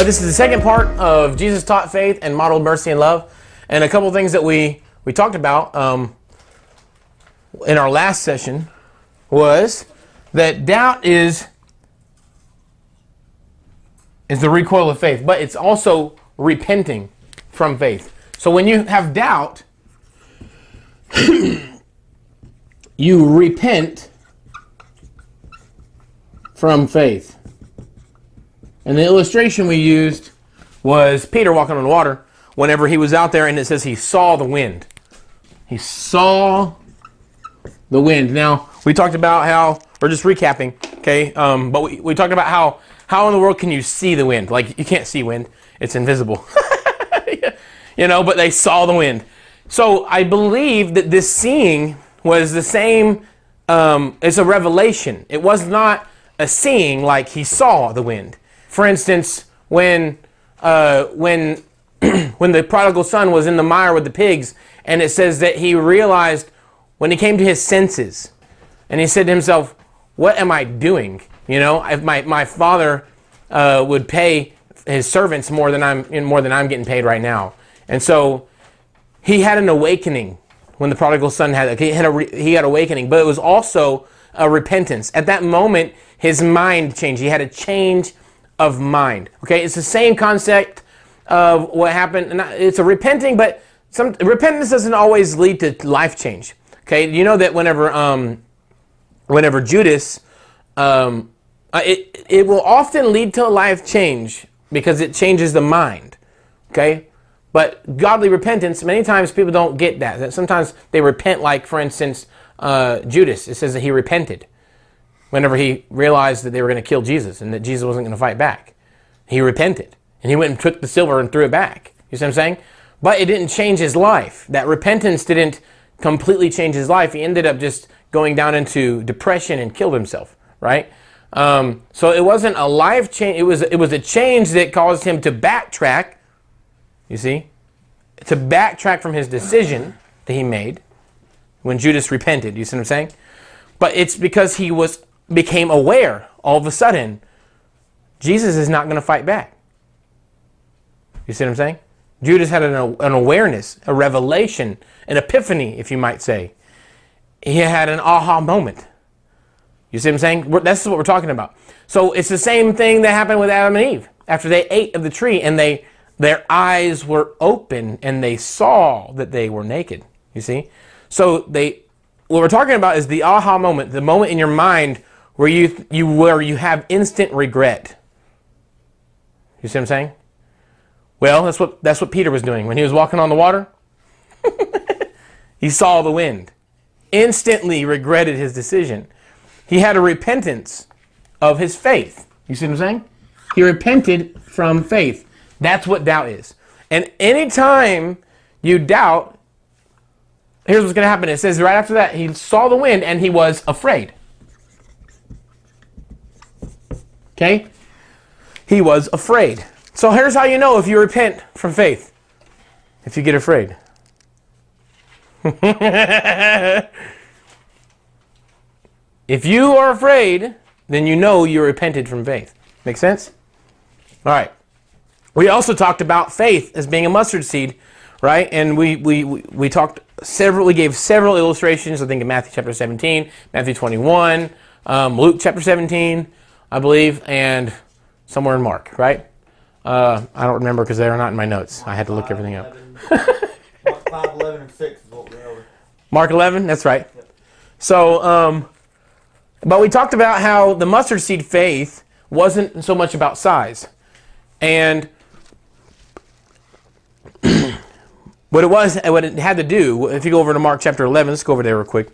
Uh, this is the second part of Jesus taught faith and modeled mercy and love, and a couple things that we we talked about um, in our last session was that doubt is is the recoil of faith, but it's also repenting from faith. So when you have doubt, you repent from faith. And the illustration we used was Peter walking on water whenever he was out there, and it says he saw the wind. He saw the wind. Now, we talked about how, we're just recapping, okay? Um, but we, we talked about how, how in the world can you see the wind? Like, you can't see wind, it's invisible. you know, but they saw the wind. So I believe that this seeing was the same, um, it's a revelation. It was not a seeing like he saw the wind. For instance, when uh, when when the prodigal son was in the mire with the pigs, and it says that he realized when he came to his senses, and he said to himself, "What am I doing? You know, if my my father uh, would pay his servants more than I'm more than I'm getting paid right now," and so he had an awakening when the prodigal son had he had a he had awakening, but it was also a repentance. At that moment, his mind changed. He had a change of mind. Okay, it's the same concept of what happened. It's a repenting, but some repentance doesn't always lead to life change. Okay, you know that whenever um, whenever Judas, um, uh, it it will often lead to a life change because it changes the mind. Okay, but godly repentance, many times people don't get that. That sometimes they repent, like for instance, uh, Judas. It says that he repented whenever he realized that they were going to kill Jesus and that Jesus wasn't going to fight back. He repented and he went and took the silver and threw it back. You see what I'm saying? But it didn't change his life. That repentance didn't completely change his life. He ended up just going down into depression and killed himself, right? Um, so it wasn't a life change. It was, it was a change that caused him to backtrack, you see, to backtrack from his decision that he made when Judas repented. You see what I'm saying? But it's because he was became aware all of a sudden Jesus is not going to fight back. You see what I'm saying? Judas had an, an awareness, a revelation, an epiphany, if you might say. He had an aha moment. You see what I'm saying? We're, that's what we're talking about. So it's the same thing that happened with Adam and Eve after they ate of the tree and they their eyes were open and they saw that they were naked. You see? So they what we're talking about is the aha moment, the moment in your mind where you, you, where you have instant regret. You see what I'm saying? Well, that's what, that's what Peter was doing when he was walking on the water. he saw the wind, instantly regretted his decision. He had a repentance of his faith. You see what I'm saying? He repented from faith. That's what doubt is. And anytime you doubt, here's what's going to happen. It says right after that, he saw the wind and he was afraid. Okay? He was afraid. So here's how you know if you repent from faith. If you get afraid. if you are afraid, then you know you repented from faith. Make sense? All right. We also talked about faith as being a mustard seed, right? And we, we, we talked several, we gave several illustrations, I think in Matthew chapter 17, Matthew 21, um, Luke chapter 17, I believe, and somewhere in Mark, right? Uh, I don't remember because they are not in my notes. I had to look everything up. Mark 5, 11, and 6 is what we're over. Mark 11, that's right. So, um, but we talked about how the mustard seed faith wasn't so much about size. And what it was, what it had to do, if you go over to Mark chapter 11, let's go over there real quick.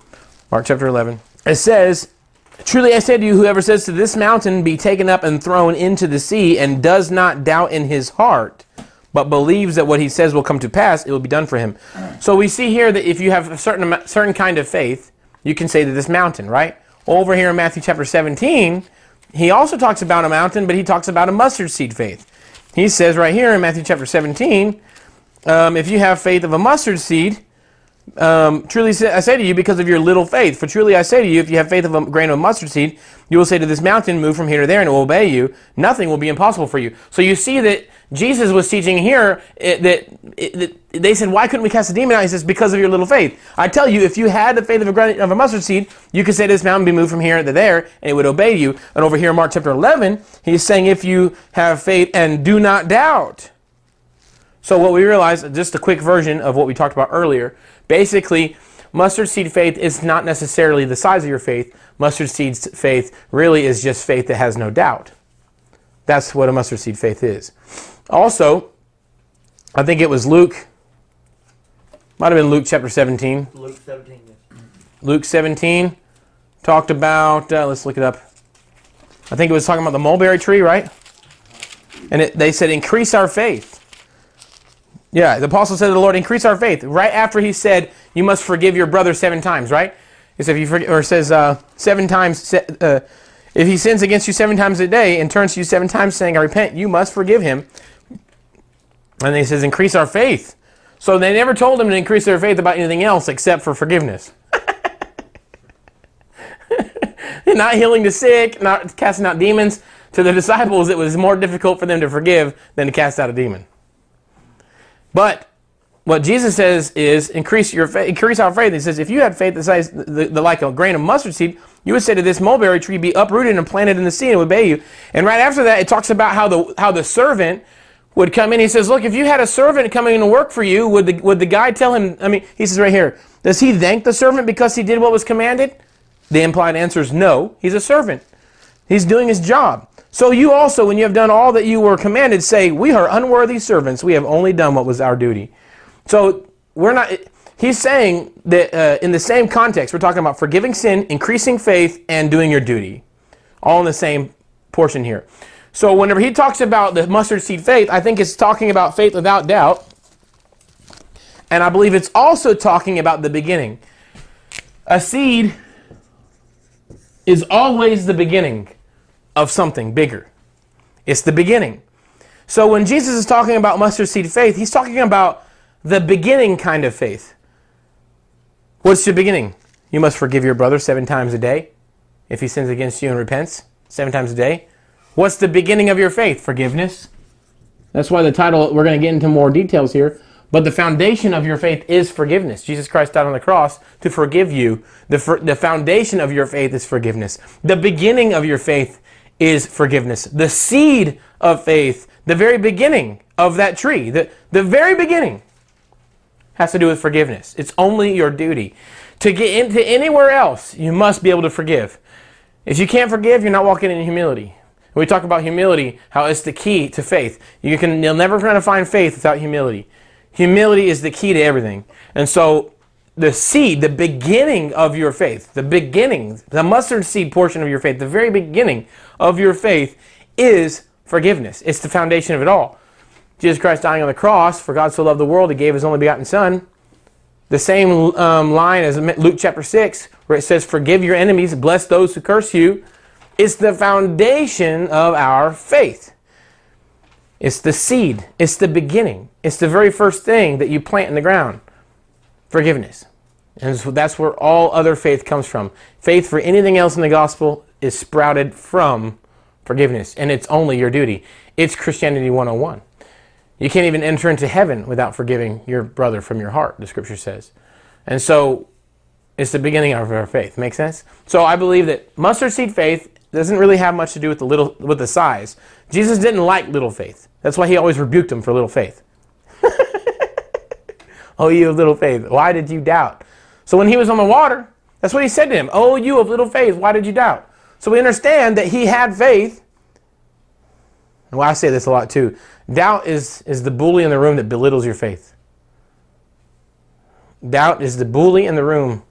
Mark chapter 11. It says, Truly I say to you, whoever says to this mountain, be taken up and thrown into the sea, and does not doubt in his heart, but believes that what he says will come to pass, it will be done for him. So we see here that if you have a certain, certain kind of faith, you can say to this mountain, right? Over here in Matthew chapter 17, he also talks about a mountain, but he talks about a mustard seed faith. He says right here in Matthew chapter 17, um, if you have faith of a mustard seed, um, truly I say to you, because of your little faith. For truly I say to you, if you have faith of a grain of mustard seed, you will say to this mountain, move from here to there, and it will obey you. Nothing will be impossible for you. So you see that Jesus was teaching here it, that, it, that they said, why couldn't we cast a demon out? He says, because of your little faith. I tell you, if you had the faith of a grain of a mustard seed, you could say to this mountain, be moved from here to there, and it would obey you. And over here in Mark chapter 11, he's saying, if you have faith and do not doubt. So what we realize, just a quick version of what we talked about earlier, basically, mustard seed faith is not necessarily the size of your faith. Mustard seed faith really is just faith that has no doubt. That's what a mustard seed faith is. Also, I think it was Luke, might have been Luke chapter 17. Luke 17. yes. Luke 17 talked about, uh, let's look it up. I think it was talking about the mulberry tree, right? And it, they said, increase our faith. Yeah, the apostle said to the Lord, increase our faith. Right after he said, you must forgive your brother seven times, right? He said, if you forgive, or says uh, seven times, uh, if he sins against you seven times a day and turns to you seven times saying, I repent, you must forgive him. And he says, increase our faith. So they never told him to increase their faith about anything else except for forgiveness. not healing the sick, not casting out demons. To the disciples, it was more difficult for them to forgive than to cast out a demon. But what Jesus says is increase your faith, increase our faith. He says, if you had faith the size the, the, like a grain of mustard seed, you would say to this mulberry tree, be uprooted and planted in the sea and it would obey you. And right after that, it talks about how the how the servant would come in. He says, look, if you had a servant coming in to work for you, would the would the guy tell him? I mean, he says right here, does he thank the servant because he did what was commanded? The implied answer is no. He's a servant. He's doing his job. So you also, when you have done all that you were commanded, say, We are unworthy servants. We have only done what was our duty. So we're not. He's saying that uh, in the same context, we're talking about forgiving sin, increasing faith, and doing your duty, all in the same portion here. So whenever he talks about the mustard seed faith, I think it's talking about faith without doubt, and I believe it's also talking about the beginning. A seed is always the beginning of something bigger. It's the beginning. So when Jesus is talking about mustard seed faith, he's talking about the beginning kind of faith. What's the beginning? You must forgive your brother seven times a day if he sins against you and repents seven times a day. What's the beginning of your faith? Forgiveness. That's why the title, we're going to get into more details here. But the foundation of your faith is forgiveness. Jesus Christ died on the cross to forgive you. The, for, the foundation of your faith is forgiveness. The beginning of your faith is forgiveness. The seed of faith, the very beginning of that tree, the, the very beginning, has to do with forgiveness. It's only your duty. To get into anywhere else, you must be able to forgive. If you can't forgive, you're not walking in humility. When we talk about humility, how it's the key to faith. You can, you'll never find faith without humility. Humility is the key to everything. And so the seed, the beginning of your faith, the beginning, the mustard seed portion of your faith, the very beginning of your faith is forgiveness. It's the foundation of it all. Jesus Christ dying on the cross, for God so loved the world, he gave his only begotten Son. The same um, line as Luke chapter 6, where it says, Forgive your enemies, bless those who curse you. It's the foundation of our faith. It's the seed, it's the beginning, it's the very first thing that you plant in the ground forgiveness. And so that's where all other faith comes from. Faith for anything else in the gospel is sprouted from forgiveness, and it's only your duty. It's Christianity 101. You can't even enter into heaven without forgiving your brother from your heart, the scripture says. And so it's the beginning of our faith. Make sense? So I believe that mustard seed faith doesn't really have much to do with the little with the size. Jesus didn't like little faith. That's why he always rebuked them for little faith. Oh, you of little faith, why did you doubt? So when he was on the water, that's what he said to him. Oh, you of little faith, why did you doubt? So we understand that he had faith. And Well, I say this a lot too. Doubt is, is the bully in the room that belittles your faith. Doubt is the bully in the room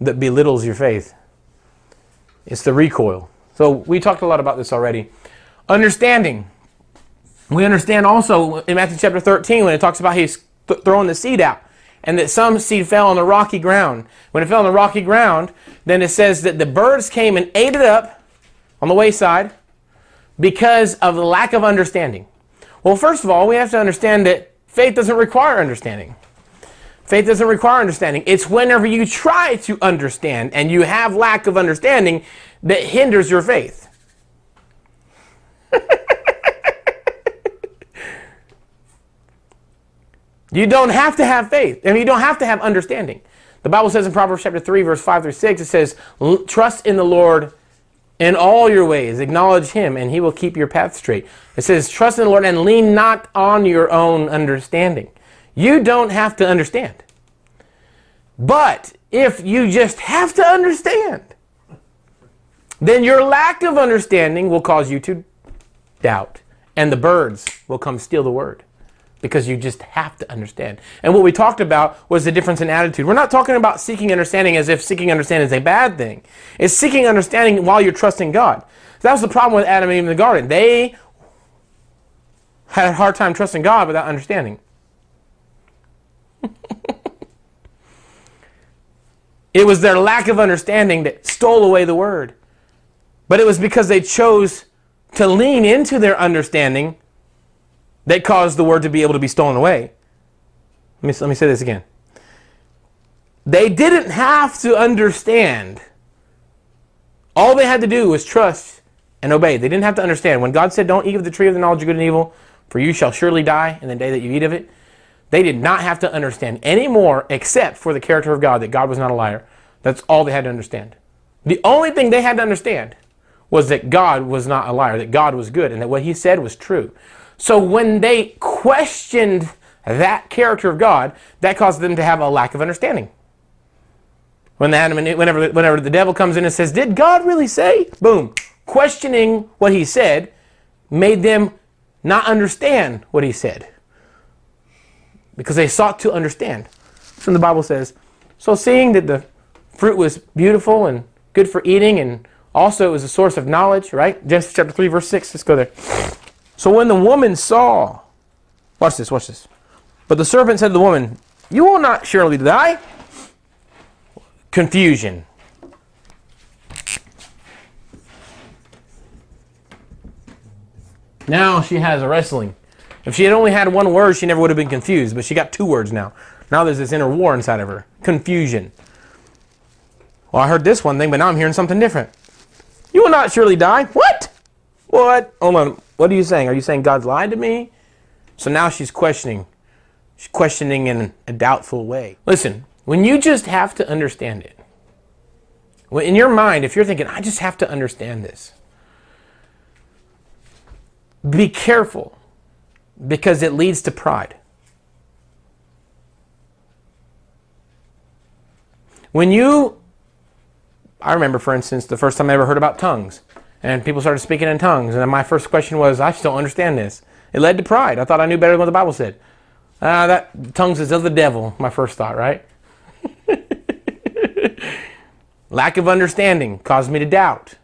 that belittles your faith. It's the recoil. So we talked a lot about this already. Understanding. We understand also in Matthew chapter 13 when it talks about he's th- throwing the seed out and that some seed fell on the rocky ground. When it fell on the rocky ground, then it says that the birds came and ate it up on the wayside because of the lack of understanding. Well, first of all, we have to understand that faith doesn't require understanding. Faith doesn't require understanding. It's whenever you try to understand and you have lack of understanding that hinders your faith. you don't have to have faith. Mean, you don't have to have understanding. The Bible says in Proverbs chapter 3, verse 5 through 6, it says, Trust in the Lord in all your ways. Acknowledge him, and he will keep your path straight. It says, Trust in the Lord and lean not on your own understanding. You don't have to understand. But if you just have to understand, then your lack of understanding will cause you to doubt. And the birds will come steal the word because you just have to understand. And what we talked about was the difference in attitude. We're not talking about seeking understanding as if seeking understanding is a bad thing. It's seeking understanding while you're trusting God. That was the problem with Adam and Eve in the garden. They had a hard time trusting God without understanding. it was their lack of understanding that stole away the word. But it was because they chose to lean into their understanding that caused the word to be able to be stolen away. Let me, let me say this again. They didn't have to understand. All they had to do was trust and obey. They didn't have to understand. When God said, Don't eat of the tree of the knowledge of good and evil, for you shall surely die in the day that you eat of it, they did not have to understand any more except for the character of God, that God was not a liar. That's all they had to understand. The only thing they had to understand was that God was not a liar, that God was good, and that what he said was true. So when they questioned that character of God, that caused them to have a lack of understanding. When Adam and whenever whenever the devil comes in and says, "Did God really say?" Boom, questioning what he said made them not understand what he said because they sought to understand. So the Bible says, "So seeing that the fruit was beautiful and good for eating, and also it was a source of knowledge," right? Genesis chapter three, verse six. Let's go there. So when the woman saw, watch this, watch this. But the serpent said to the woman, You will not surely die. Confusion. Now she has a wrestling. If she had only had one word, she never would have been confused, but she got two words now. Now there's this inner war inside of her confusion. Well, I heard this one thing, but now I'm hearing something different. You will not surely die. What? What? Hold on. What are you saying? Are you saying God's lied to me? So now she's questioning. She's questioning in a doubtful way. Listen, when you just have to understand it, in your mind, if you're thinking, I just have to understand this, be careful because it leads to pride. When you, I remember, for instance, the first time I ever heard about tongues, and people started speaking in tongues, and my first question was, I don't understand this. It led to pride. I thought I knew better than what the Bible said. Ah, that tongues is of the devil, my first thought, right? Lack of understanding caused me to doubt.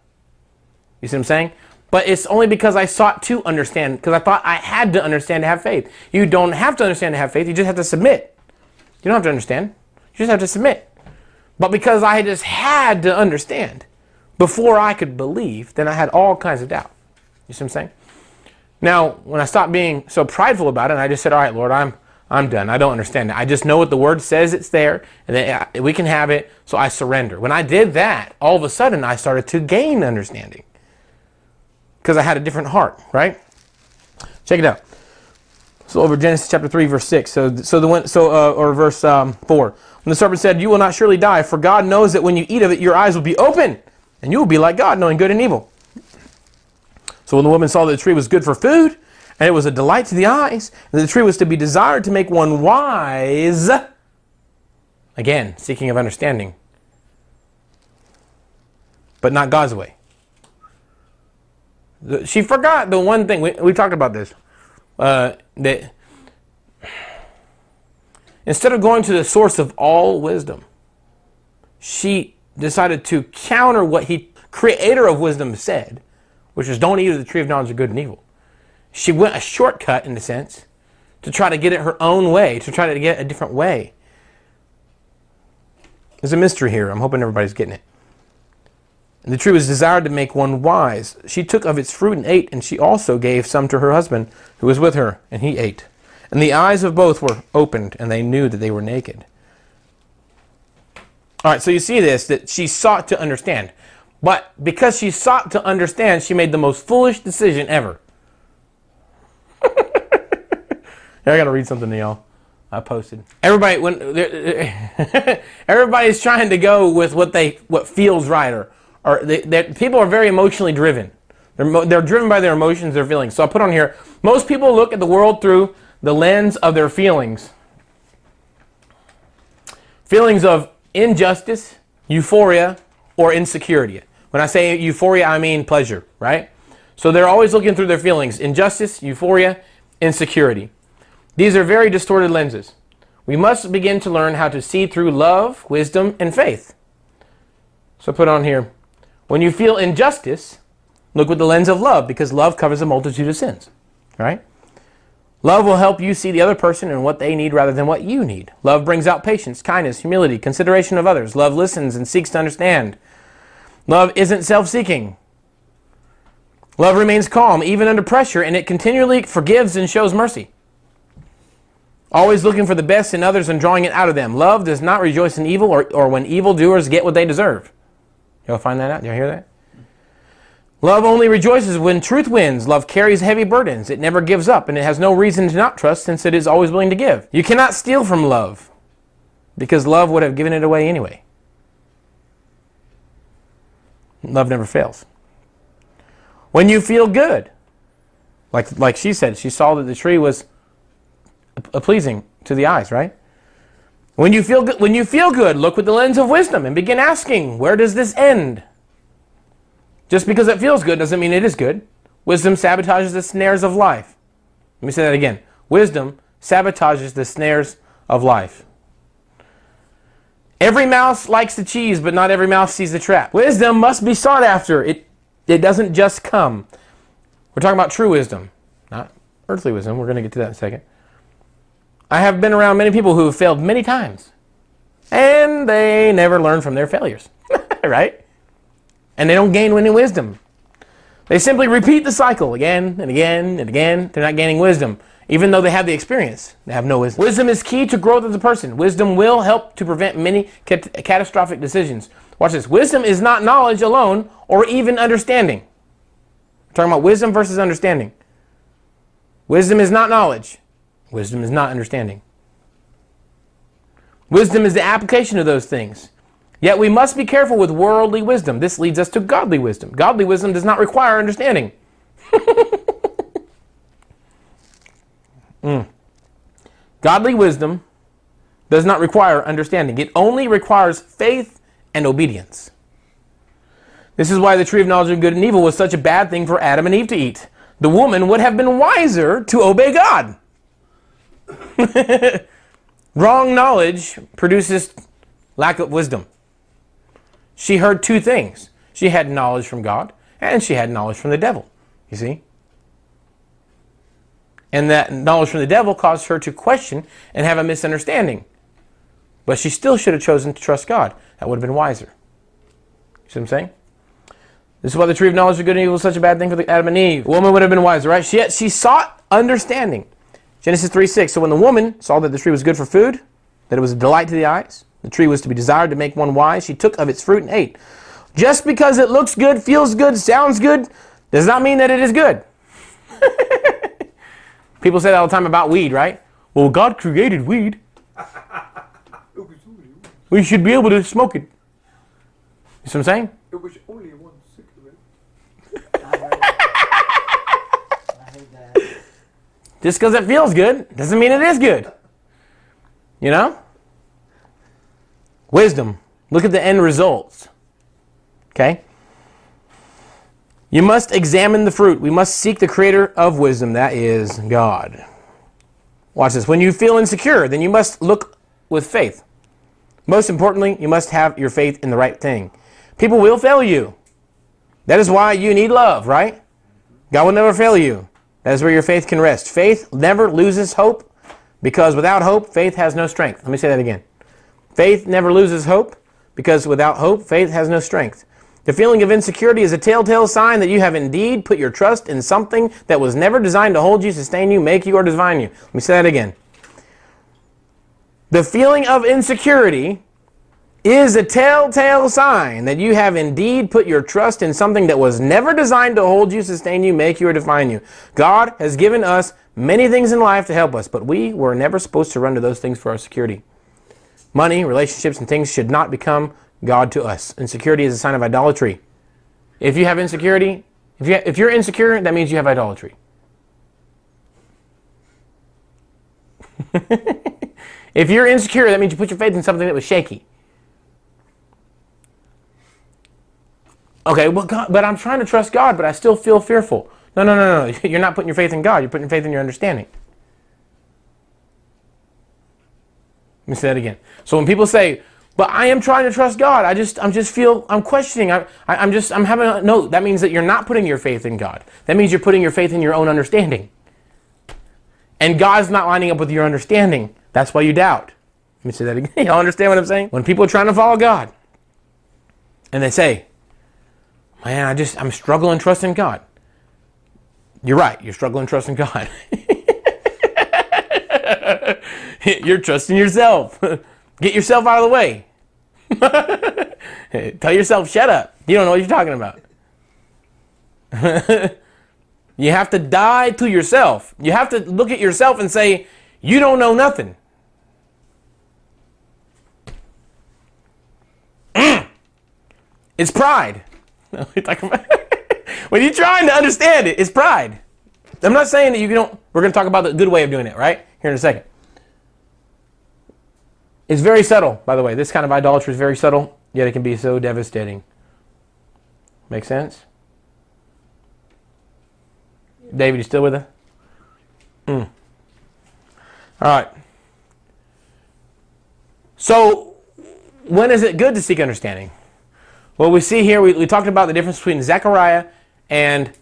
You see what I'm saying? But it's only because I sought to understand, because I thought I had to understand to have faith. You don't have to understand to have faith, you just have to submit. You don't have to understand, you just have to submit. But because I just had to understand before I could believe, then I had all kinds of doubt. You see what I'm saying? Now, when I stopped being so prideful about it, and I just said, All right, Lord, I'm I'm done. I don't understand it. I just know what the word says it's there, and that we can have it, so I surrender. When I did that, all of a sudden I started to gain understanding because I had a different heart, right? Check it out. So over Genesis chapter 3, verse 6. So, so the one, so, uh, or verse um, 4. When the serpent said, You will not surely die, for God knows that when you eat of it, your eyes will be open, and you will be like God, knowing good and evil. So when the woman saw that the tree was good for food, and it was a delight to the eyes, and the tree was to be desired to make one wise. Again, seeking of understanding, but not God's way. She forgot the one thing we, we talked about this uh, that instead of going to the source of all wisdom, she decided to counter what he, creator of wisdom, said, which is don't eat of the tree of knowledge of good and evil she went a shortcut in a sense to try to get it her own way, to try to get a different way. There's a mystery here. I'm hoping everybody's getting it. And the tree was desired to make one wise. She took of its fruit and ate, and she also gave some to her husband who was with her, and he ate. And the eyes of both were opened, and they knew that they were naked. All right, so you see this that she sought to understand. But because she sought to understand, she made the most foolish decision ever. I got to read something to y'all. I posted. Everybody when everybody's trying to go with what they what feels right or or they, they, people are very emotionally driven. They're, they're driven by their emotions, their feelings. So I put on here, most people look at the world through the lens of their feelings. Feelings of injustice, euphoria, or insecurity. When I say euphoria, I mean pleasure, right? So they're always looking through their feelings injustice, euphoria, insecurity. These are very distorted lenses. We must begin to learn how to see through love, wisdom, and faith. So put on here when you feel injustice, look with the lens of love because love covers a multitude of sins, right? Love will help you see the other person and what they need rather than what you need. Love brings out patience, kindness, humility, consideration of others. Love listens and seeks to understand. Love isn't self seeking. Love remains calm even under pressure and it continually forgives and shows mercy. Always looking for the best in others and drawing it out of them. Love does not rejoice in evil or, or when evildoers get what they deserve. Y'all find that out? Y'all hear that? Love only rejoices when truth wins. Love carries heavy burdens. It never gives up, and it has no reason to not trust since it is always willing to give. You cannot steal from love because love would have given it away anyway. Love never fails. When you feel good, like, like she said, she saw that the tree was pleasing to the eyes, right? When you feel good, when you feel good, look with the lens of wisdom and begin asking, where does this end? Just because it feels good doesn't mean it is good. Wisdom sabotages the snares of life. Let me say that again. Wisdom sabotages the snares of life. Every mouse likes the cheese, but not every mouse sees the trap. Wisdom must be sought after. It, it doesn't just come. We're talking about true wisdom, not earthly wisdom. We're going to get to that in a second. I have been around many people who have failed many times, and they never learn from their failures, right? And they don't gain any wisdom. They simply repeat the cycle again and again and again. They're not gaining wisdom. Even though they have the experience, they have no wisdom. Wisdom is key to growth as a person. Wisdom will help to prevent many cat- catastrophic decisions. Watch this. Wisdom is not knowledge alone or even understanding. We're talking about wisdom versus understanding. Wisdom is not knowledge. Wisdom is not understanding. Wisdom is the application of those things. Yet we must be careful with worldly wisdom. This leads us to godly wisdom. Godly wisdom does not require understanding. mm. Godly wisdom does not require understanding, it only requires faith and obedience. This is why the tree of knowledge of good and evil was such a bad thing for Adam and Eve to eat. The woman would have been wiser to obey God. Wrong knowledge produces lack of wisdom. She heard two things. She had knowledge from God and she had knowledge from the devil. You see? And that knowledge from the devil caused her to question and have a misunderstanding. But she still should have chosen to trust God. That would have been wiser. You see what I'm saying? This is why the tree of knowledge of good and evil is such a bad thing for the Adam and Eve. The woman would have been wiser, right? She, she sought understanding. Genesis 3 6. So when the woman saw that the tree was good for food, that it was a delight to the eyes, the tree was to be desired to make one wise, she took of its fruit and ate. Just because it looks good, feels good, sounds good, does not mean that it is good. People say that all the time about weed, right? Well, God created weed. We should be able to smoke it. You see what I'm saying? It was only one cigarette. I hate that. Just because it feels good doesn't mean it is good. You know? Wisdom. Look at the end results. Okay? You must examine the fruit. We must seek the creator of wisdom, that is God. Watch this. When you feel insecure, then you must look with faith. Most importantly, you must have your faith in the right thing. People will fail you. That is why you need love, right? God will never fail you. That is where your faith can rest. Faith never loses hope because without hope, faith has no strength. Let me say that again. Faith never loses hope because without hope, faith has no strength. The feeling of insecurity is a telltale sign that you have indeed put your trust in something that was never designed to hold you, sustain you, make you, or define you. Let me say that again. The feeling of insecurity is a telltale sign that you have indeed put your trust in something that was never designed to hold you, sustain you, make you, or define you. God has given us many things in life to help us, but we were never supposed to run to those things for our security. Money, relationships, and things should not become God to us. Insecurity is a sign of idolatry. If you have insecurity, if, you, if you're insecure, that means you have idolatry. if you're insecure, that means you put your faith in something that was shaky. Okay, well, God, but I'm trying to trust God, but I still feel fearful. No, no, no, no. You're not putting your faith in God. You're putting your faith in your understanding. Let me say that again. So when people say, "But I am trying to trust God," I just, I'm just feel, I'm questioning. I, I, I'm just, I'm having a no. That means that you're not putting your faith in God. That means you're putting your faith in your own understanding. And God's not lining up with your understanding. That's why you doubt. Let me say that again. Y'all understand what I'm saying? When people are trying to follow God, and they say, "Man, I just, I'm struggling trusting God." You're right. You're struggling trusting God. You're trusting yourself. Get yourself out of the way. Tell yourself, shut up. You don't know what you're talking about. you have to die to yourself. You have to look at yourself and say, you don't know nothing. It's pride. when you're trying to understand it, it's pride. I'm not saying that you don't, we're going to talk about the good way of doing it, right? Here in a second. It's very subtle, by the way. This kind of idolatry is very subtle, yet it can be so devastating. Make sense? David, you still with us? Mm. All right. So, when is it good to seek understanding? Well, we see here, we, we talked about the difference between Zechariah and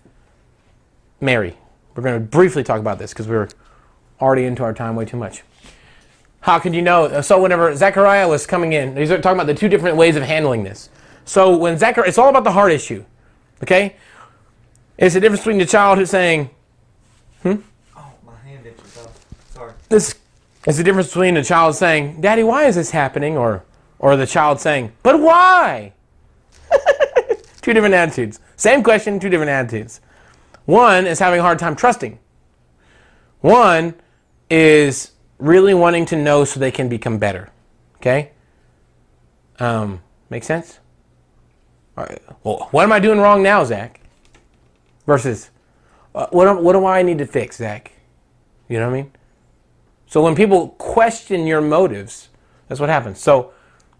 Mary. We're going to briefly talk about this because we're already into our time way too much. How could you know? So whenever Zechariah was coming in, he's talking about the two different ways of handling this. So when Zechariah, it's all about the heart issue. Okay? It's the difference between the child who's saying, hmm? Oh, my hand itches. Oh, sorry. this is the difference between the child saying, Daddy, why is this happening? Or or the child saying, But why? two different attitudes. Same question, two different attitudes. One is having a hard time trusting. One is really wanting to know so they can become better. Okay? Um, make sense? All right. Well, what am I doing wrong now, Zach? Versus, uh, what, what do I need to fix, Zach? You know what I mean? So when people question your motives, that's what happens. So,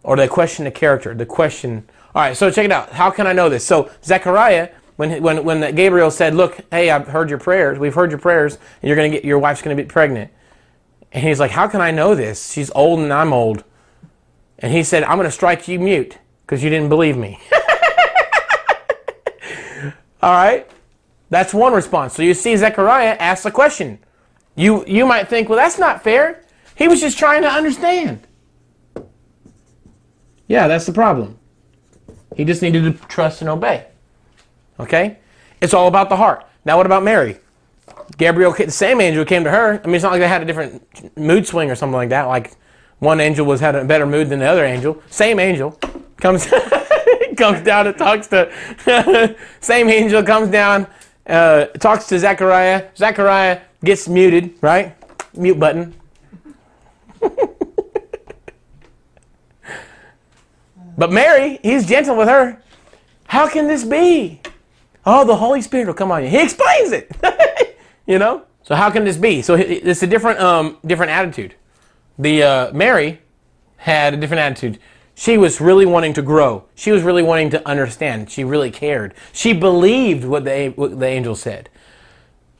or they question the character, the question. All right, so check it out. How can I know this? So Zechariah, when when when Gabriel said, "Look, hey, I've heard your prayers. We've heard your prayers, and you're gonna get your wife's gonna be pregnant," and he's like, "How can I know this? She's old and I'm old." And he said, "I'm gonna strike you mute because you didn't believe me." All right, that's one response. So you see, Zechariah asks a question. You you might think, well, that's not fair. He was just trying to understand. Yeah, that's the problem. He just needed to trust and obey. Okay? It's all about the heart. Now, what about Mary? Gabriel, the same angel came to her. I mean, it's not like they had a different mood swing or something like that. Like one angel was had a better mood than the other angel. Same angel comes comes down and talks to. same angel comes down, uh, talks to Zechariah. Zechariah gets muted, right? Mute button. But Mary, he's gentle with her. How can this be? Oh, the Holy Spirit will come on you. He explains it. You know? So how can this be? So it's a different um different attitude. The uh, Mary had a different attitude. She was really wanting to grow. She was really wanting to understand. She really cared. She believed what the what the angel said.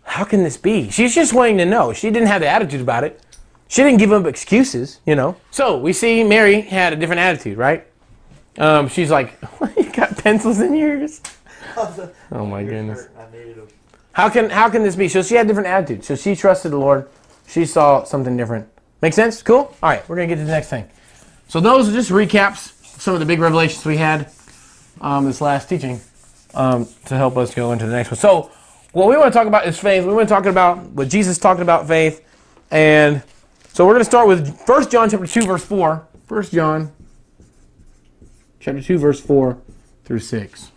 How can this be? She's just wanting to know. She didn't have the attitude about it. She didn't give up excuses, you know. So we see Mary had a different attitude, right? Um, she's like, you got pencils in yours. Oh my goodness. I needed a How can how can this be? So she had different attitude. So she trusted the Lord. She saw something different. Make sense? Cool. All right, we're gonna get to the next thing. So those are just recaps. Some of the big revelations we had um, this last teaching um, to help us go into the next one. So what we want to talk about is faith. We want to talk about what Jesus talked about faith, and so we're going to start with 1 John chapter two verse four. 1 John chapter 2, verse 4 through 6.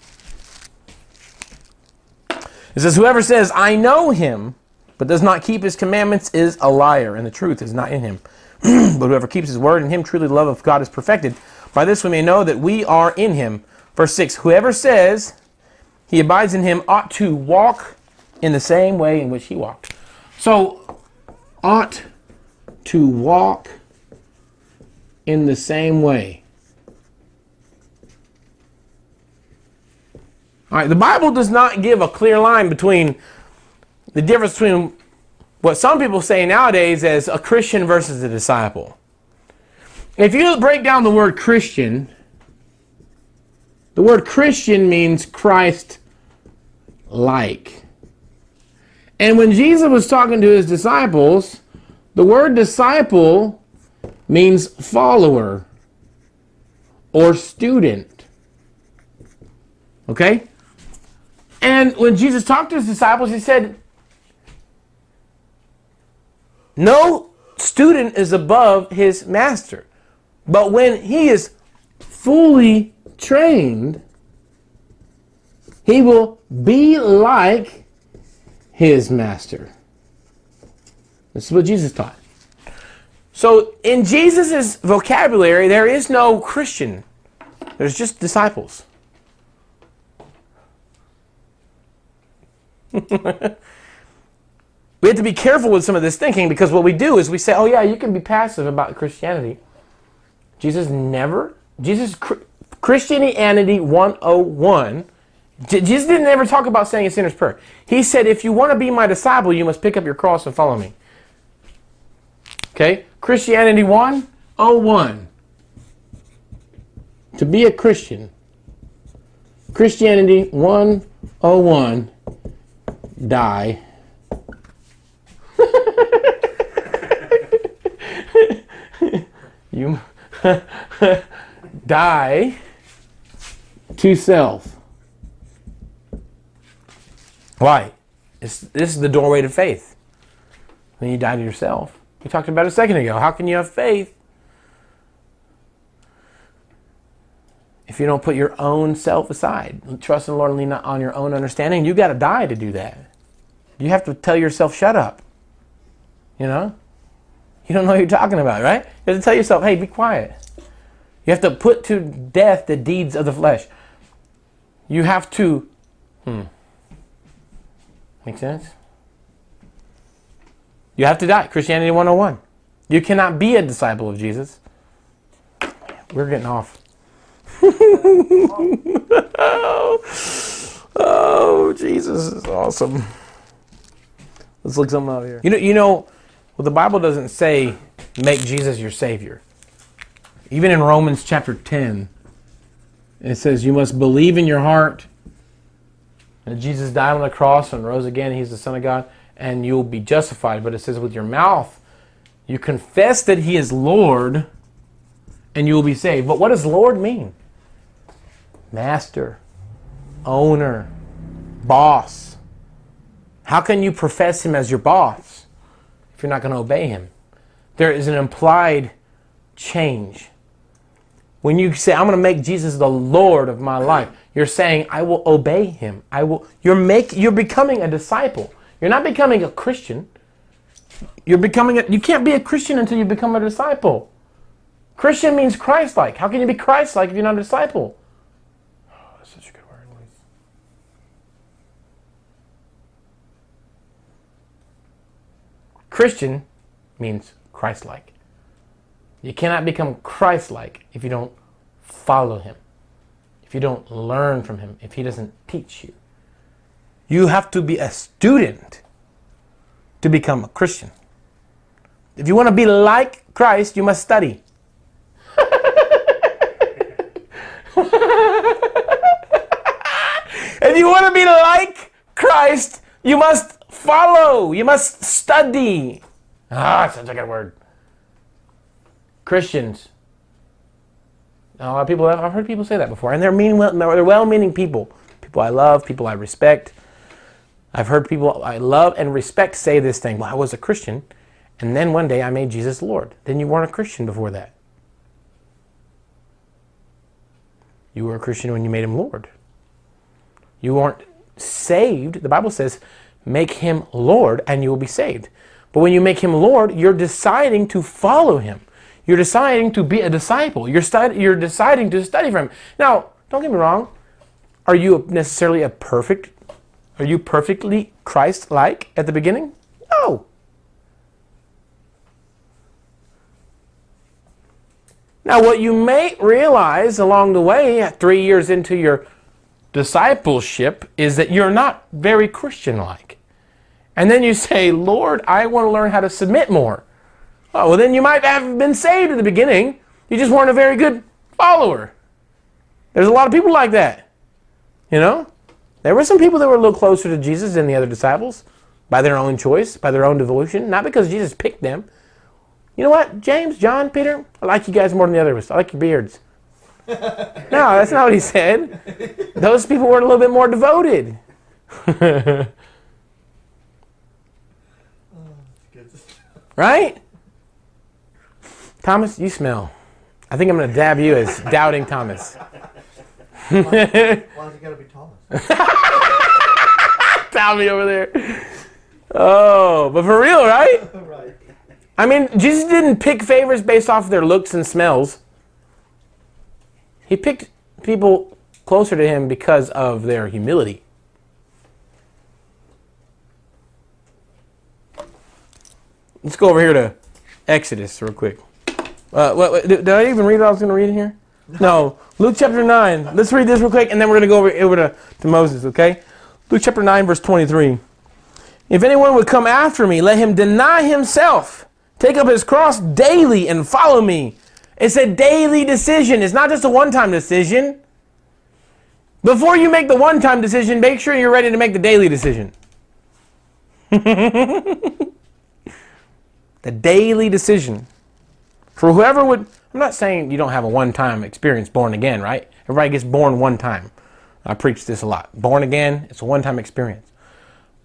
It says, Whoever says, I know him, but does not keep his commandments is a liar, and the truth is not in him. but whoever keeps his word, in him truly the love of God is perfected. By this we may know that we are in him. Verse 6 Whoever says he abides in him ought to walk in the same way in which he walked. So, ought to walk in the same way. All right, the Bible does not give a clear line between the difference between what some people say nowadays as a Christian versus a disciple. If you break down the word Christian, the word Christian means Christ like. And when Jesus was talking to his disciples, the word disciple means follower or student. Okay? And when Jesus talked to his disciples, he said, No student is above his master. But when he is fully trained, he will be like his master. This is what Jesus taught. So in Jesus' vocabulary, there is no Christian. There's just disciples. we have to be careful with some of this thinking because what we do is we say, oh, yeah, you can be passive about Christianity. Jesus never, Jesus, Christianity 101, Jesus didn't ever talk about saying a sinner's prayer. He said, if you want to be my disciple, you must pick up your cross and follow me. Okay? Christianity 101. To be a Christian. Christianity 101 die. you die to self. Why? It's, this is the doorway to faith. When you die to yourself. We talked about a second ago. How can you have faith if you don't put your own self aside? Trust in the Lord and lean not on your own understanding. You got to die to do that. You have to tell yourself, shut up. You know? You don't know what you're talking about, right? You have to tell yourself, hey, be quiet. You have to put to death the deeds of the flesh. You have to, hmm. Make sense? You have to die. Christianity 101. You cannot be a disciple of Jesus. We're getting off. oh, Jesus is awesome. Let's look something out here. You know, you know, well, the Bible doesn't say make Jesus your Savior. Even in Romans chapter 10, it says you must believe in your heart that Jesus died on the cross and rose again. He's the Son of God, and you'll be justified. But it says with your mouth, you confess that He is Lord, and you will be saved. But what does Lord mean? Master, owner, boss how can you profess him as your boss if you're not going to obey him? There is an implied change. When you say, I'm going to make Jesus the Lord of my life, you're saying, I will obey him. I will you're make you're becoming a disciple. You're not becoming a Christian. You're becoming a, you can't be a Christian until you become a disciple. Christian means Christ-like. How can you be Christ-like if you're not a disciple? Christian means Christ like. You cannot become Christ like if you don't follow him, if you don't learn from him, if he doesn't teach you. You have to be a student to become a Christian. If you want to be like Christ, you must study. You want to be like Christ, you must follow. You must study. Ah, sounds like a good word. Christians. A lot of people, I've heard people say that before, and they're mean, well, they're well-meaning people. People I love, people I respect. I've heard people I love and respect say this thing. Well, I was a Christian, and then one day I made Jesus Lord. Then you weren't a Christian before that. You were a Christian when you made him Lord. You aren't saved. The Bible says, make him Lord and you will be saved. But when you make him Lord, you're deciding to follow him. You're deciding to be a disciple. You're, stud- you're deciding to study from him. Now, don't get me wrong. Are you necessarily a perfect? Are you perfectly Christ-like at the beginning? No. Now, what you may realize along the way, three years into your discipleship, is that you're not very Christian like. And then you say, Lord, I want to learn how to submit more. Oh, well, then you might have been saved at the beginning. You just weren't a very good follower. There's a lot of people like that. You know? There were some people that were a little closer to Jesus than the other disciples by their own choice, by their own devotion, not because Jesus picked them. You know what, James, John, Peter, I like you guys more than the others. I like your beards. no, that's not what he said. Those people were a little bit more devoted. right? Thomas, you smell. I think I'm going to dab you as doubting Thomas. Why is it gotta be Thomas? Tommy over there. Oh, but for real, right? right. I mean, Jesus didn't pick favors based off their looks and smells. He picked people closer to him because of their humility. Let's go over here to Exodus real quick. Uh, what, what- did, did I even read what I was going to read here? No. Luke chapter 9. Let's read this real quick and then we're going to go over, over to, to Moses, okay? Luke chapter 9, verse 23. If anyone would come after me, let him deny himself, take up his cross daily, and follow me. It's a daily decision. It's not just a one time decision. Before you make the one time decision, make sure you're ready to make the daily decision. the daily decision. For whoever would, I'm not saying you don't have a one time experience born again, right? Everybody gets born one time. I preach this a lot. Born again, it's a one time experience.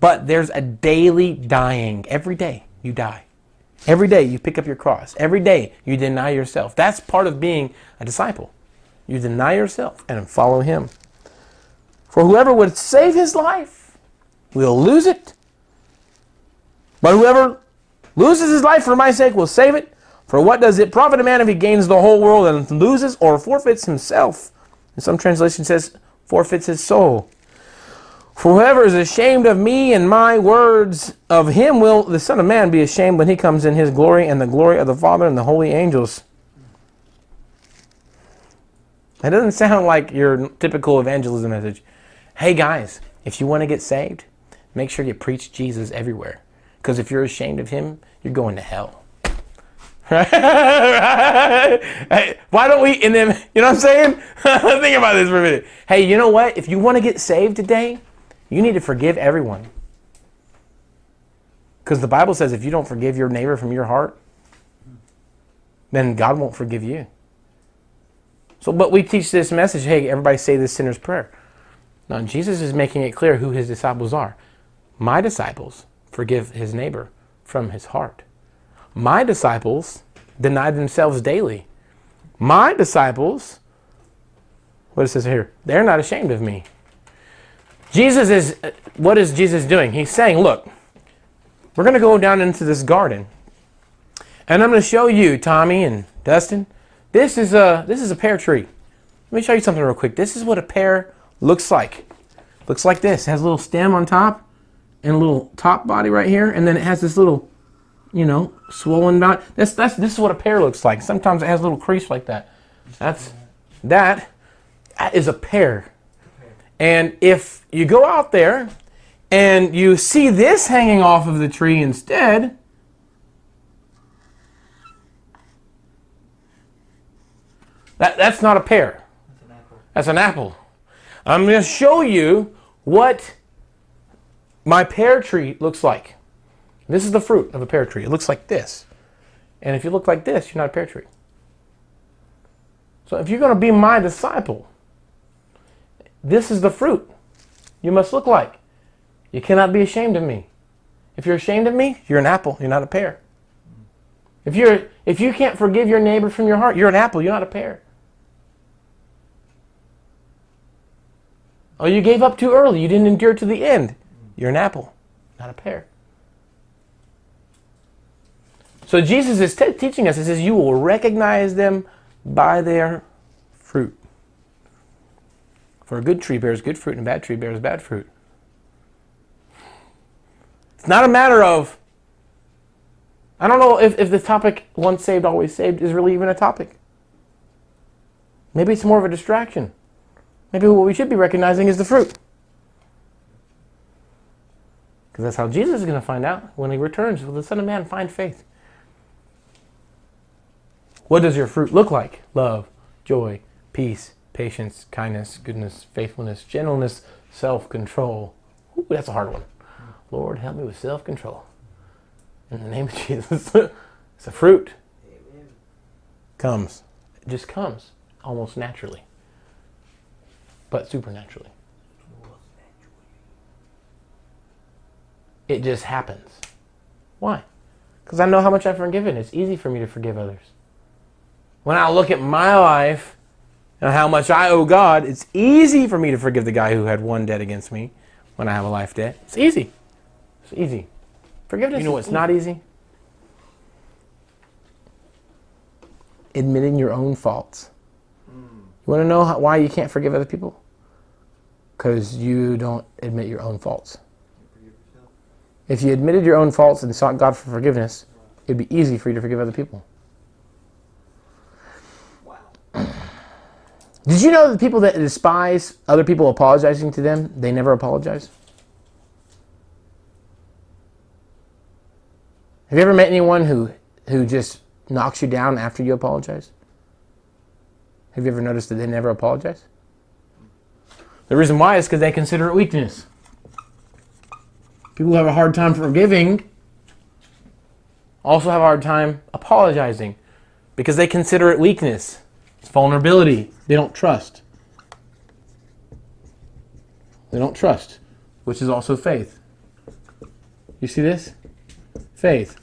But there's a daily dying. Every day you die. Every day you pick up your cross. Every day you deny yourself. That's part of being a disciple. You deny yourself and follow him. For whoever would save his life will lose it. But whoever loses his life for my sake will save it. For what does it profit a man if he gains the whole world and loses or forfeits himself? And some translation says forfeits his soul. For whoever is ashamed of me and my words, of him will the Son of Man be ashamed when he comes in his glory and the glory of the Father and the holy angels. That doesn't sound like your typical evangelism message. Hey guys, if you want to get saved, make sure you preach Jesus everywhere. Because if you're ashamed of him, you're going to hell. Hey, Why don't we, and then, you know what I'm saying? Think about this for a minute. Hey, you know what? If you want to get saved today, you need to forgive everyone. Because the Bible says if you don't forgive your neighbor from your heart, then God won't forgive you. So, but we teach this message hey, everybody say this sinner's prayer. Now, Jesus is making it clear who his disciples are. My disciples forgive his neighbor from his heart. My disciples deny themselves daily. My disciples, what it says here, they're not ashamed of me. Jesus is, what is Jesus doing? He's saying, look, we're going to go down into this garden. And I'm going to show you, Tommy and Dustin, this is a, this is a pear tree. Let me show you something real quick. This is what a pear looks like. Looks like this. It has a little stem on top and a little top body right here. And then it has this little, you know, swollen dot. That's, that's, this is what a pear looks like. Sometimes it has a little crease like that. That's, that, that is a pear. And if you go out there and you see this hanging off of the tree instead, that, that's not a pear. That's an apple. That's an apple. I'm going to show you what my pear tree looks like. This is the fruit of a pear tree. It looks like this. And if you look like this, you're not a pear tree. So if you're going to be my disciple, this is the fruit you must look like. You cannot be ashamed of me. If you're ashamed of me, you're an apple, you're not a pear. If you're if you can't forgive your neighbor from your heart, you're an apple, you're not a pear. Oh, you gave up too early. You didn't endure to the end. You're an apple, not a pear. So Jesus is te- teaching us. He says, "You will recognize them by their fruit." For a good tree bears good fruit, and a bad tree bears bad fruit. It's not a matter of. I don't know if, if the topic once saved, always saved is really even a topic. Maybe it's more of a distraction. Maybe what we should be recognizing is the fruit. Because that's how Jesus is going to find out when he returns. Will the Son of Man find faith? What does your fruit look like? Love, joy, peace, patience, kindness, goodness, faithfulness, gentleness, self control. Ooh, That's a hard one. Lord, help me with self control. In the name of Jesus. it's a fruit. Comes. It just comes almost naturally, but supernaturally. It just happens. Why? Because I know how much I've forgiven. It's easy for me to forgive others. When I look at my life and how much I owe God, it's easy for me to forgive the guy who had one debt against me when I have a life debt. It's easy. It's easy. Forgiveness. You know what's not easy? Admitting your own faults. You want to know how, why you can't forgive other people? Because you don't admit your own faults. If you admitted your own faults and sought God for forgiveness, it'd be easy for you to forgive other people. Did you know that people that despise other people apologizing to them, they never apologize? Have you ever met anyone who who just knocks you down after you apologize? Have you ever noticed that they never apologize? The reason why is because they consider it weakness. People who have a hard time forgiving also have a hard time apologizing because they consider it weakness. It's vulnerability. They don't trust. They don't trust, which is also faith. You see this? Faith.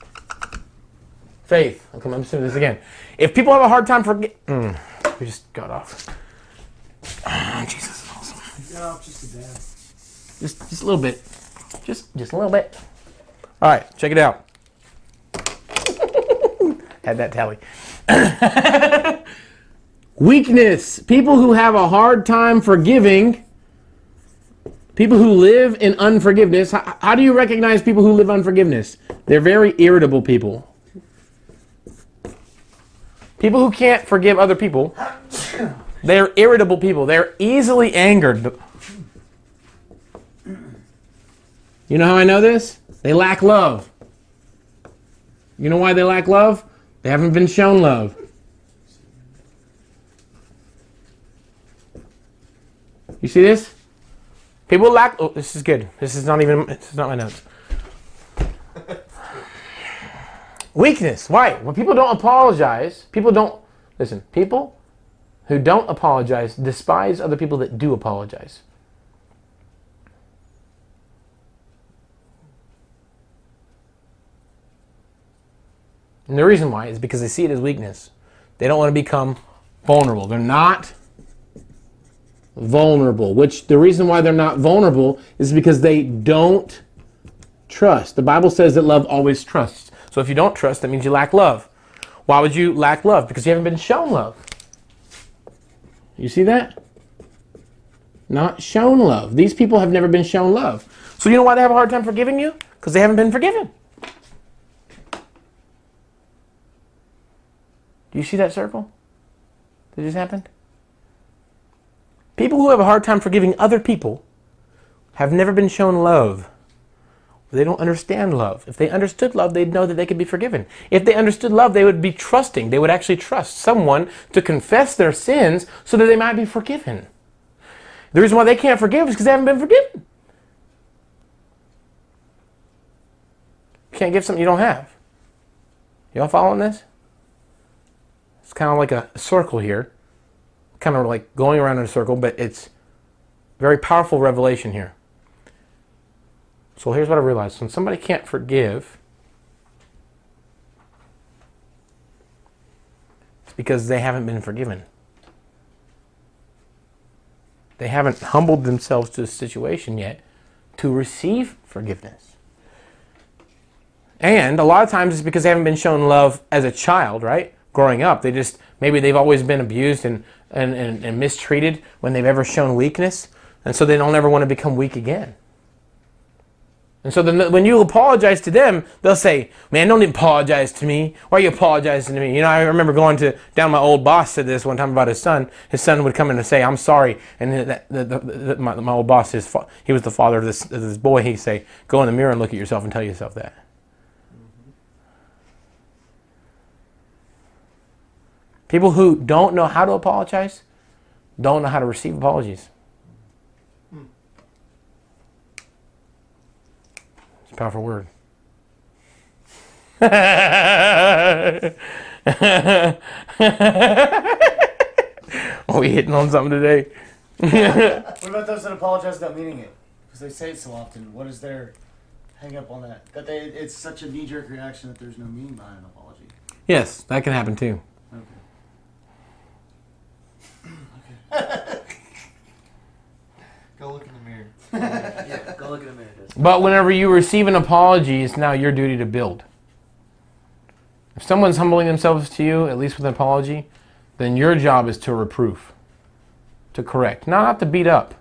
Faith. Okay, I'm doing this again. If people have a hard time forget, mm, we just got off. Ah, Jesus awesome. Got off just a. Just, just a little bit. Just, just a little bit. All right, check it out. Had that tally. Weakness. People who have a hard time forgiving. People who live in unforgiveness. How, how do you recognize people who live unforgiveness? They're very irritable people. People who can't forgive other people. They're irritable people. They're easily angered. You know how I know this? They lack love. You know why they lack love? They haven't been shown love. You see this? People lack. Oh, this is good. This is not even. This is not my notes. Weakness. Why? When people don't apologize, people don't listen. People who don't apologize despise other people that do apologize. And the reason why is because they see it as weakness. They don't want to become vulnerable. They're not vulnerable, which the reason why they're not vulnerable is because they don't trust. The Bible says that love always trusts. So if you don't trust, that means you lack love. Why would you lack love? Because you haven't been shown love. You see that? Not shown love. These people have never been shown love. So you know why they have a hard time forgiving you? Because they haven't been forgiven. Do you see that circle that just happened? People who have a hard time forgiving other people have never been shown love. They don't understand love. If they understood love, they'd know that they could be forgiven. If they understood love, they would be trusting. They would actually trust someone to confess their sins so that they might be forgiven. The reason why they can't forgive is because they haven't been forgiven. You can't give something you don't have. Y'all following this? It's kind of like a circle here, kind of like going around in a circle, but it's very powerful revelation here. So here's what I realized when somebody can't forgive, it's because they haven't been forgiven. They haven't humbled themselves to a situation yet to receive forgiveness. And a lot of times it's because they haven't been shown love as a child, right? Growing up. They just, maybe they've always been abused and, and, and, and mistreated when they've ever shown weakness. And so they don't ever want to become weak again. And so then when you apologize to them, they'll say, "Man, don't apologize to me. Why are you apologizing to me?" You know, I remember going to down. My old boss said this one time about his son. His son would come in and say, "I'm sorry," and that, the, the, the, my, my old boss, his he was the father of this, of this boy. He'd say, "Go in the mirror and look at yourself and tell yourself that." People who don't know how to apologize don't know how to receive apologies. It's a powerful word. Are we hitting on something today? What about those that apologize without meaning it? Because they say it so often. What is their hang up on that? That they it's such a knee jerk reaction that there's no meaning behind an apology. Yes, that can happen too. Okay. Go look in the mirror. yeah, go look in the mirror. But whenever you receive an apology, it's now your duty to build. If someone's humbling themselves to you, at least with an apology, then your job is to reproof, to correct, not, not to beat up,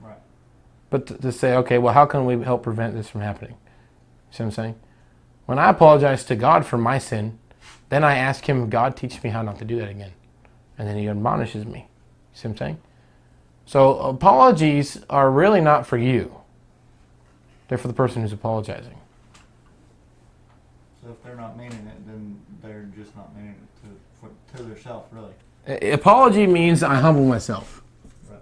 Right. but to, to say, okay, well, how can we help prevent this from happening? See what I'm saying? When I apologize to God for my sin, then I ask Him, God, teach me how not to do that again. And then He admonishes me. See what I'm saying? So apologies are really not for you. They're for the person who's apologizing. So if they're not meaning it, then they're just not meaning it to for, to themselves, really. A- Apology means I humble myself. Right.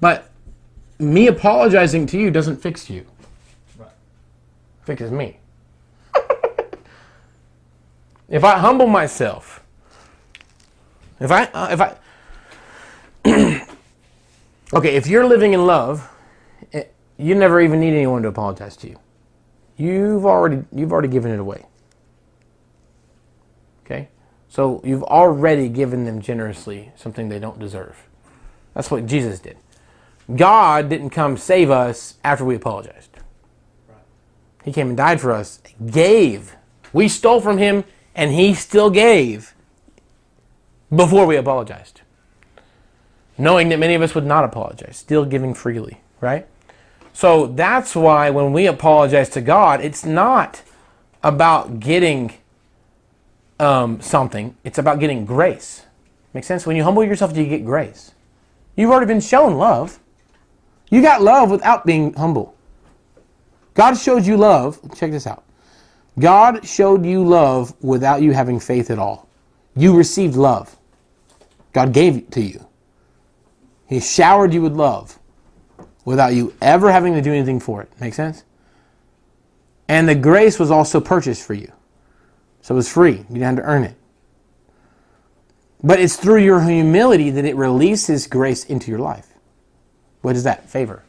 But me apologizing to you doesn't fix you. Right. Fixes me. if I humble myself, if I uh, if I Okay, if you're living in love, eh, you never even need anyone to apologize to you. You've already you've already given it away. Okay? So you've already given them generously something they don't deserve. That's what Jesus did. God didn't come save us after we apologized. He came and died for us, gave. We stole from him, and he still gave before we apologized. Knowing that many of us would not apologize, still giving freely, right? So that's why when we apologize to God, it's not about getting um, something, it's about getting grace. Make sense? When you humble yourself, do you get grace. You've already been shown love. You got love without being humble. God showed you love. Check this out. God showed you love without you having faith at all. You received love. God gave it to you. He showered you with love without you ever having to do anything for it. Make sense? And the grace was also purchased for you. So it was free. You didn't have to earn it. But it's through your humility that it releases grace into your life. What is that? Favor.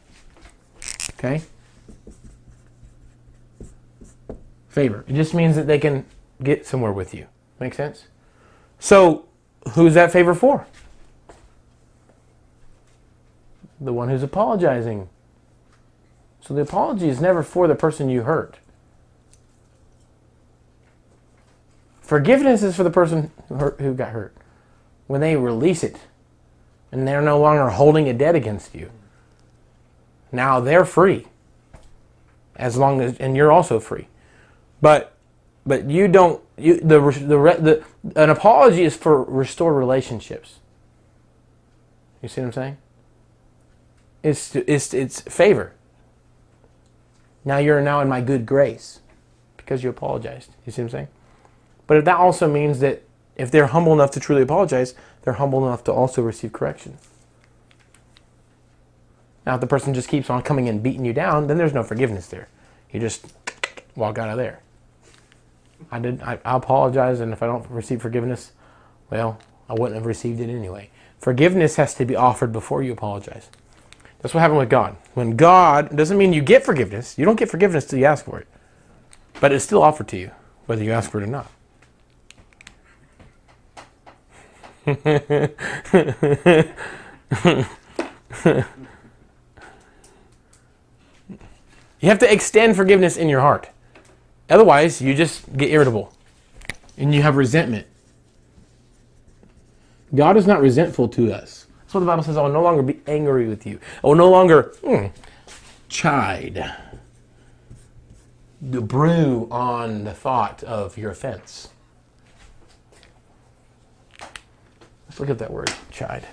Okay? Favor. It just means that they can get somewhere with you. Make sense? So, who's that favor for? The one who's apologizing. So the apology is never for the person you hurt. Forgiveness is for the person who, hurt, who got hurt. When they release it and they're no longer holding a debt against you. Now they're free. As long as and you're also free. But but you don't you the the, the an apology is for restored relationships. You see what I'm saying? It's it's it's favor. Now you're now in my good grace because you apologized. You see what I'm saying? But that also means that if they're humble enough to truly apologize, they're humble enough to also receive correction. Now, if the person just keeps on coming and beating you down, then there's no forgiveness there. You just walk out of there. I did. I, I apologize, and if I don't receive forgiveness, well, I wouldn't have received it anyway. Forgiveness has to be offered before you apologize. That's what happened with God. When God doesn't mean you get forgiveness. You don't get forgiveness till you ask for it, but it's still offered to you, whether you ask for it or not. You have to extend forgiveness in your heart. Otherwise, you just get irritable and you have resentment. God is not resentful to us. That's what the Bible says. I will no longer be angry with you. I will no longer hmm, chide, the brew on the thought of your offense. Let's look at that word, chide.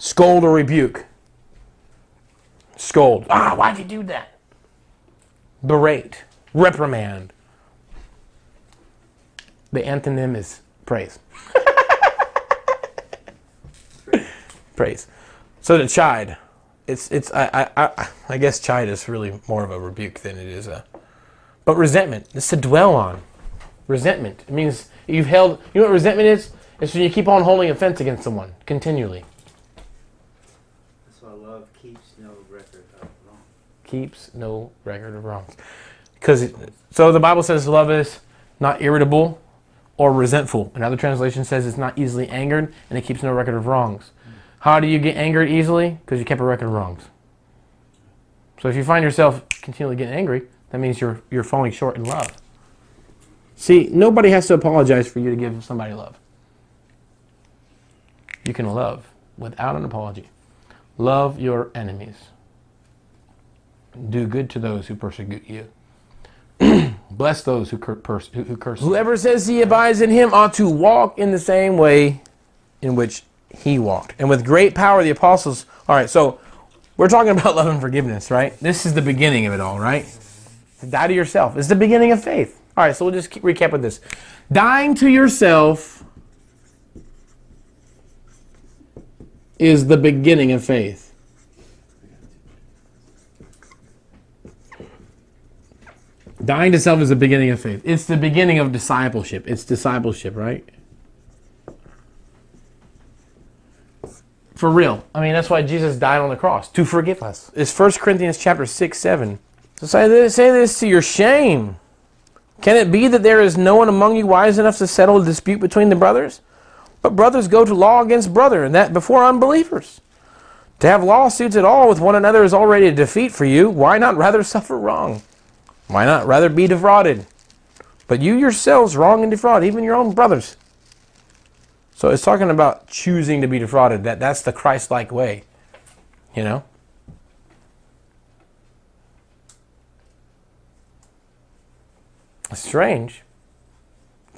Scold or rebuke. Scold. Ah, why'd you do that? Berate. Reprimand. The antonym is praise. praise. So to chide, it's it's I, I I I guess chide is really more of a rebuke than it is a. But resentment is to dwell on. Resentment. It means you've held. You know what resentment is? It's when you keep on holding offense against someone continually. That's why love keeps no record of wrong. Keeps no record of wrongs. Because so the Bible says love is not irritable or resentful. Another translation says it's not easily angered and it keeps no record of wrongs. How do you get angered easily? Because you kept a record of wrongs. So if you find yourself continually getting angry, that means you're you're falling short in love. See, nobody has to apologize for you to give somebody love. You can love without an apology. Love your enemies. Do good to those who persecute you. Bless those who, cur- pers- who, curse. you. Whoever says he abides in him ought to walk in the same way in which he walked. And with great power, the apostles. All right, so we're talking about love and forgiveness, right? This is the beginning of it all, right? To die to yourself. It's the beginning of faith. All right, so we'll just recap with this. Dying to yourself is the beginning of faith. Dying to self is the beginning of faith. It's the beginning of discipleship. It's discipleship, right? For real. I mean, that's why Jesus died on the cross to forgive us. It's 1 Corinthians chapter 6, 7. So say this, say this to your shame. Can it be that there is no one among you wise enough to settle a dispute between the brothers? But brothers go to law against brother, and that before unbelievers. To have lawsuits at all with one another is already a defeat for you. Why not rather suffer wrong? Why not rather be defrauded? But you yourselves wrong and defraud, even your own brothers. So it's talking about choosing to be defrauded. That that's the Christ-like way. You know? Strange.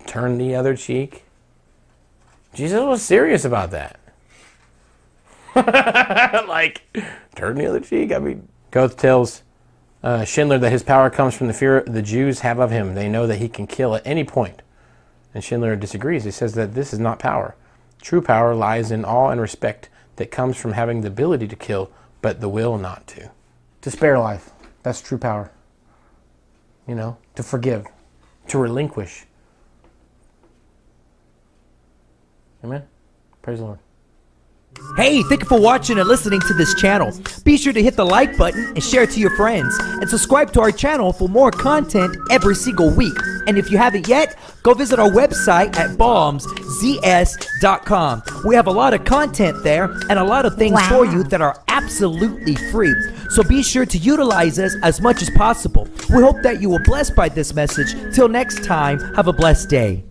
Turn the other cheek. Jesus was serious about that. like, turn the other cheek. I mean, Goeth tells uh, Schindler that his power comes from the fear the Jews have of him. They know that he can kill at any point. And Schindler disagrees. He says that this is not power. True power lies in awe and respect that comes from having the ability to kill, but the will not to. To spare life. That's true power. You know, to forgive, to relinquish. Amen. Praise the Lord. Hey, thank you for watching and listening to this channel. Be sure to hit the like button and share it to your friends. And subscribe to our channel for more content every single week. And if you haven't yet, go visit our website at bombszs.com. We have a lot of content there and a lot of things for you that are absolutely free. So be sure to utilize us as much as possible. We hope that you were blessed by this message. Till next time, have a blessed day.